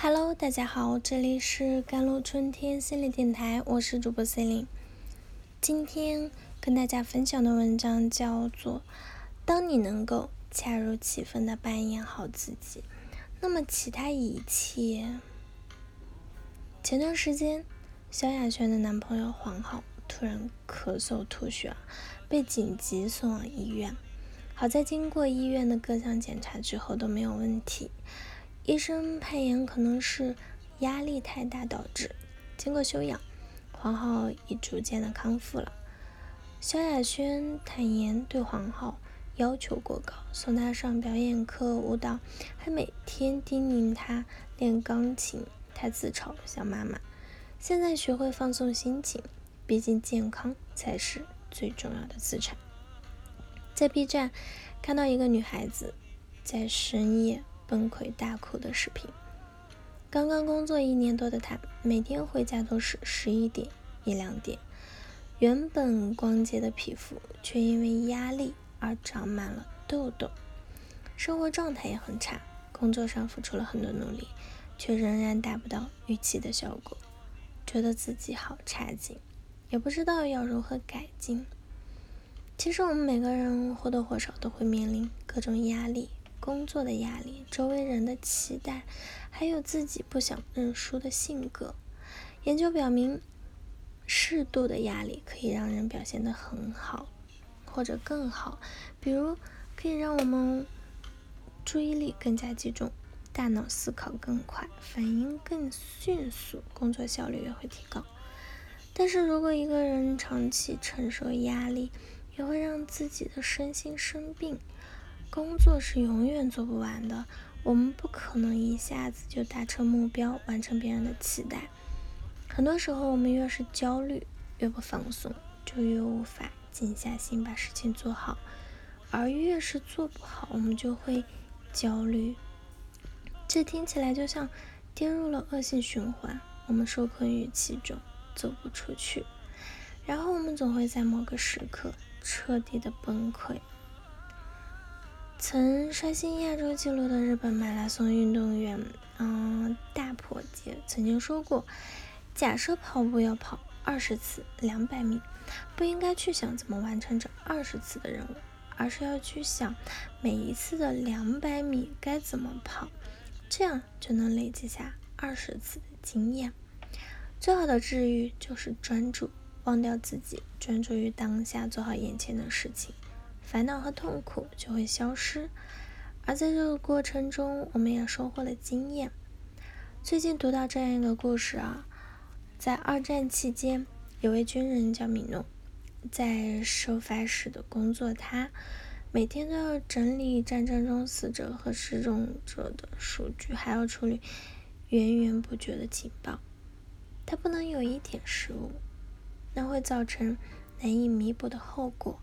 Hello，大家好，这里是甘露春天心理电台，我是主播 c e l i n e 今天跟大家分享的文章叫做《当你能够恰如其分的扮演好自己，那么其他一切》。前段时间，萧亚轩的男朋友黄浩突然咳嗽吐血，被紧急送往医院。好在经过医院的各项检查之后都没有问题。医生判言可能是压力太大导致。经过休养，黄浩已逐渐的康复了。萧亚轩坦言对黄浩要求过高，送他上表演课、舞蹈，还每天叮咛他练钢琴。他自嘲想妈妈，现在学会放松心情，毕竟健康才是最重要的资产。在 B 站看到一个女孩子在深夜。崩溃大哭的视频。刚刚工作一年多的他，每天回家都是十一点一两点。原本光洁的皮肤，却因为压力而长满了痘痘。生活状态也很差，工作上付出了很多努力，却仍然达不到预期的效果，觉得自己好差劲，也不知道要如何改进。其实我们每个人或多或少都会面临各种压力。工作的压力、周围人的期待，还有自己不想认输的性格。研究表明，适度的压力可以让人表现得很好，或者更好。比如，可以让我们注意力更加集中，大脑思考更快，反应更迅速，工作效率也会提高。但是如果一个人长期承受压力，也会让自己的身心生病。工作是永远做不完的，我们不可能一下子就达成目标，完成别人的期待。很多时候，我们越是焦虑，越不放松，就越无法静下心把事情做好；而越是做不好，我们就会焦虑。这听起来就像跌入了恶性循环，我们受困于其中，走不出去。然后，我们总会在某个时刻彻底的崩溃。曾刷新亚洲纪录的日本马拉松运动员，嗯，大破节曾经说过：“假设跑步要跑二十次两百米，不应该去想怎么完成这二十次的任务，而是要去想每一次的两百米该怎么跑，这样就能累积下二十次的经验。最好的治愈就是专注，忘掉自己，专注于当下，做好眼前的事情。”烦恼和痛苦就会消失，而在这个过程中，我们也收获了经验。最近读到这样一个故事啊，在二战期间，有位军人叫米诺，在收发室的工作，他每天都要整理战争中死者和失踪者的数据，还要处理源源不绝的情报。他不能有一点失误，那会造成难以弥补的后果。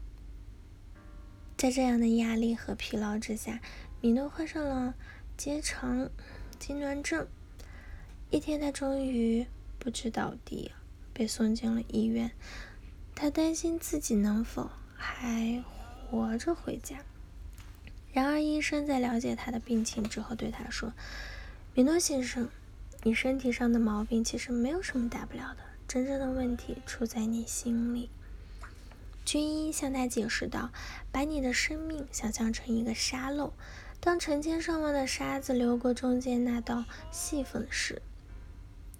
在这样的压力和疲劳之下，米诺患上了结肠痉挛症。一天，他终于不知倒地，被送进了医院。他担心自己能否还活着回家。然而，医生在了解他的病情之后，对他说：“米诺先生，你身体上的毛病其实没有什么大不了的，真正的问题出在你心里。”军医向他解释道：“把你的生命想象成一个沙漏，当成千上万的沙子流过中间那道细缝时，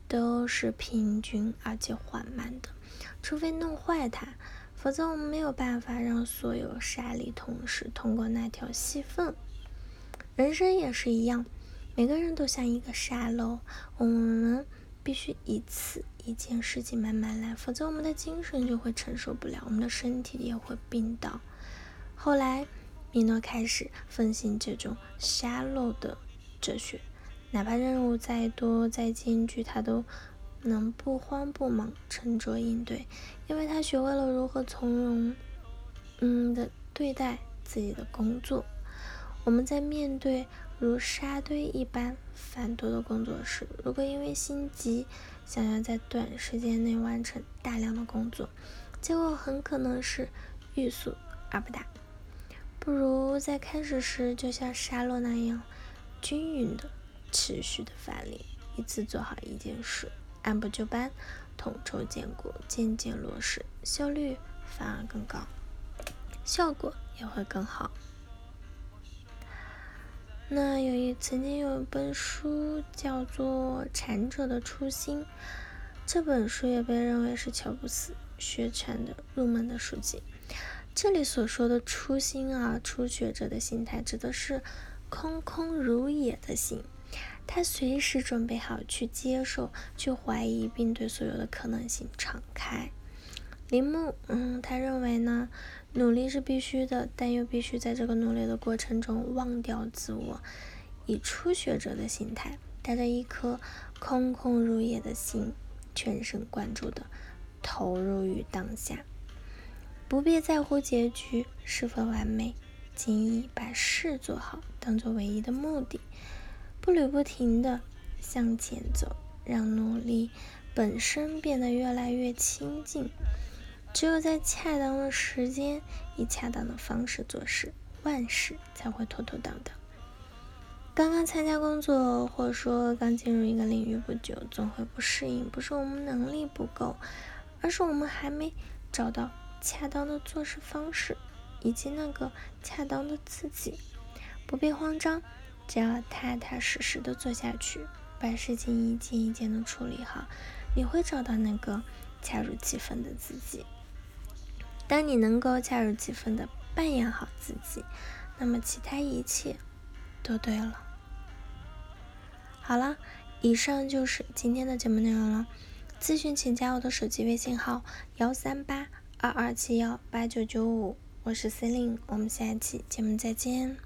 都是平均而且缓慢的。除非弄坏它，否则我们没有办法让所有沙粒同时通过那条细缝。人生也是一样，每个人都像一个沙漏，我们。”必须一次一件事情慢慢来，否则我们的精神就会承受不了，我们的身体也会病倒。后来，米诺开始奉行这种沙漏的哲学，哪怕任务再多再艰巨，他都能不慌不忙，沉着应对，因为他学会了如何从容，嗯的对待自己的工作。我们在面对。如沙堆一般繁多的工作时，如果因为心急想要在短时间内完成大量的工作，结果很可能是欲速而不达。不如在开始时就像沙漏那样均匀的、持续的发力，一次做好一件事，按部就班，统筹兼顾，渐渐落实，效率反而更高，效果也会更好。那有一曾经有一本书叫做《禅者的初心》，这本书也被认为是乔布斯学禅的入门的书籍。这里所说的初心啊，初学者的心态指的是空空如也的心，他随时准备好去接受、去怀疑，并对所有的可能性敞开。铃木，嗯，他认为呢，努力是必须的，但又必须在这个努力的过程中忘掉自我，以初学者的心态，带着一颗空空如也的心，全神贯注的投入于当下，不必在乎结局是否完美，仅以把事做好当做唯一的目的，步履不停的向前走，让努力本身变得越来越亲近。只有在恰当的时间，以恰当的方式做事，万事才会妥妥当当。刚刚参加工作，或者说刚进入一个领域不久，总会不适应，不是我们能力不够，而是我们还没找到恰当的做事方式，以及那个恰当的自己。不必慌张，只要踏踏实实的做下去，把事情一件一件的处理好，你会找到那个恰如其分的自己。当你能够恰如其分的扮演好自己，那么其他一切都对了。好了，以上就是今天的节目内容了。咨询请加我的手机微信号：幺三八二二七幺八九九五，我是 Celine，我们下期节目再见。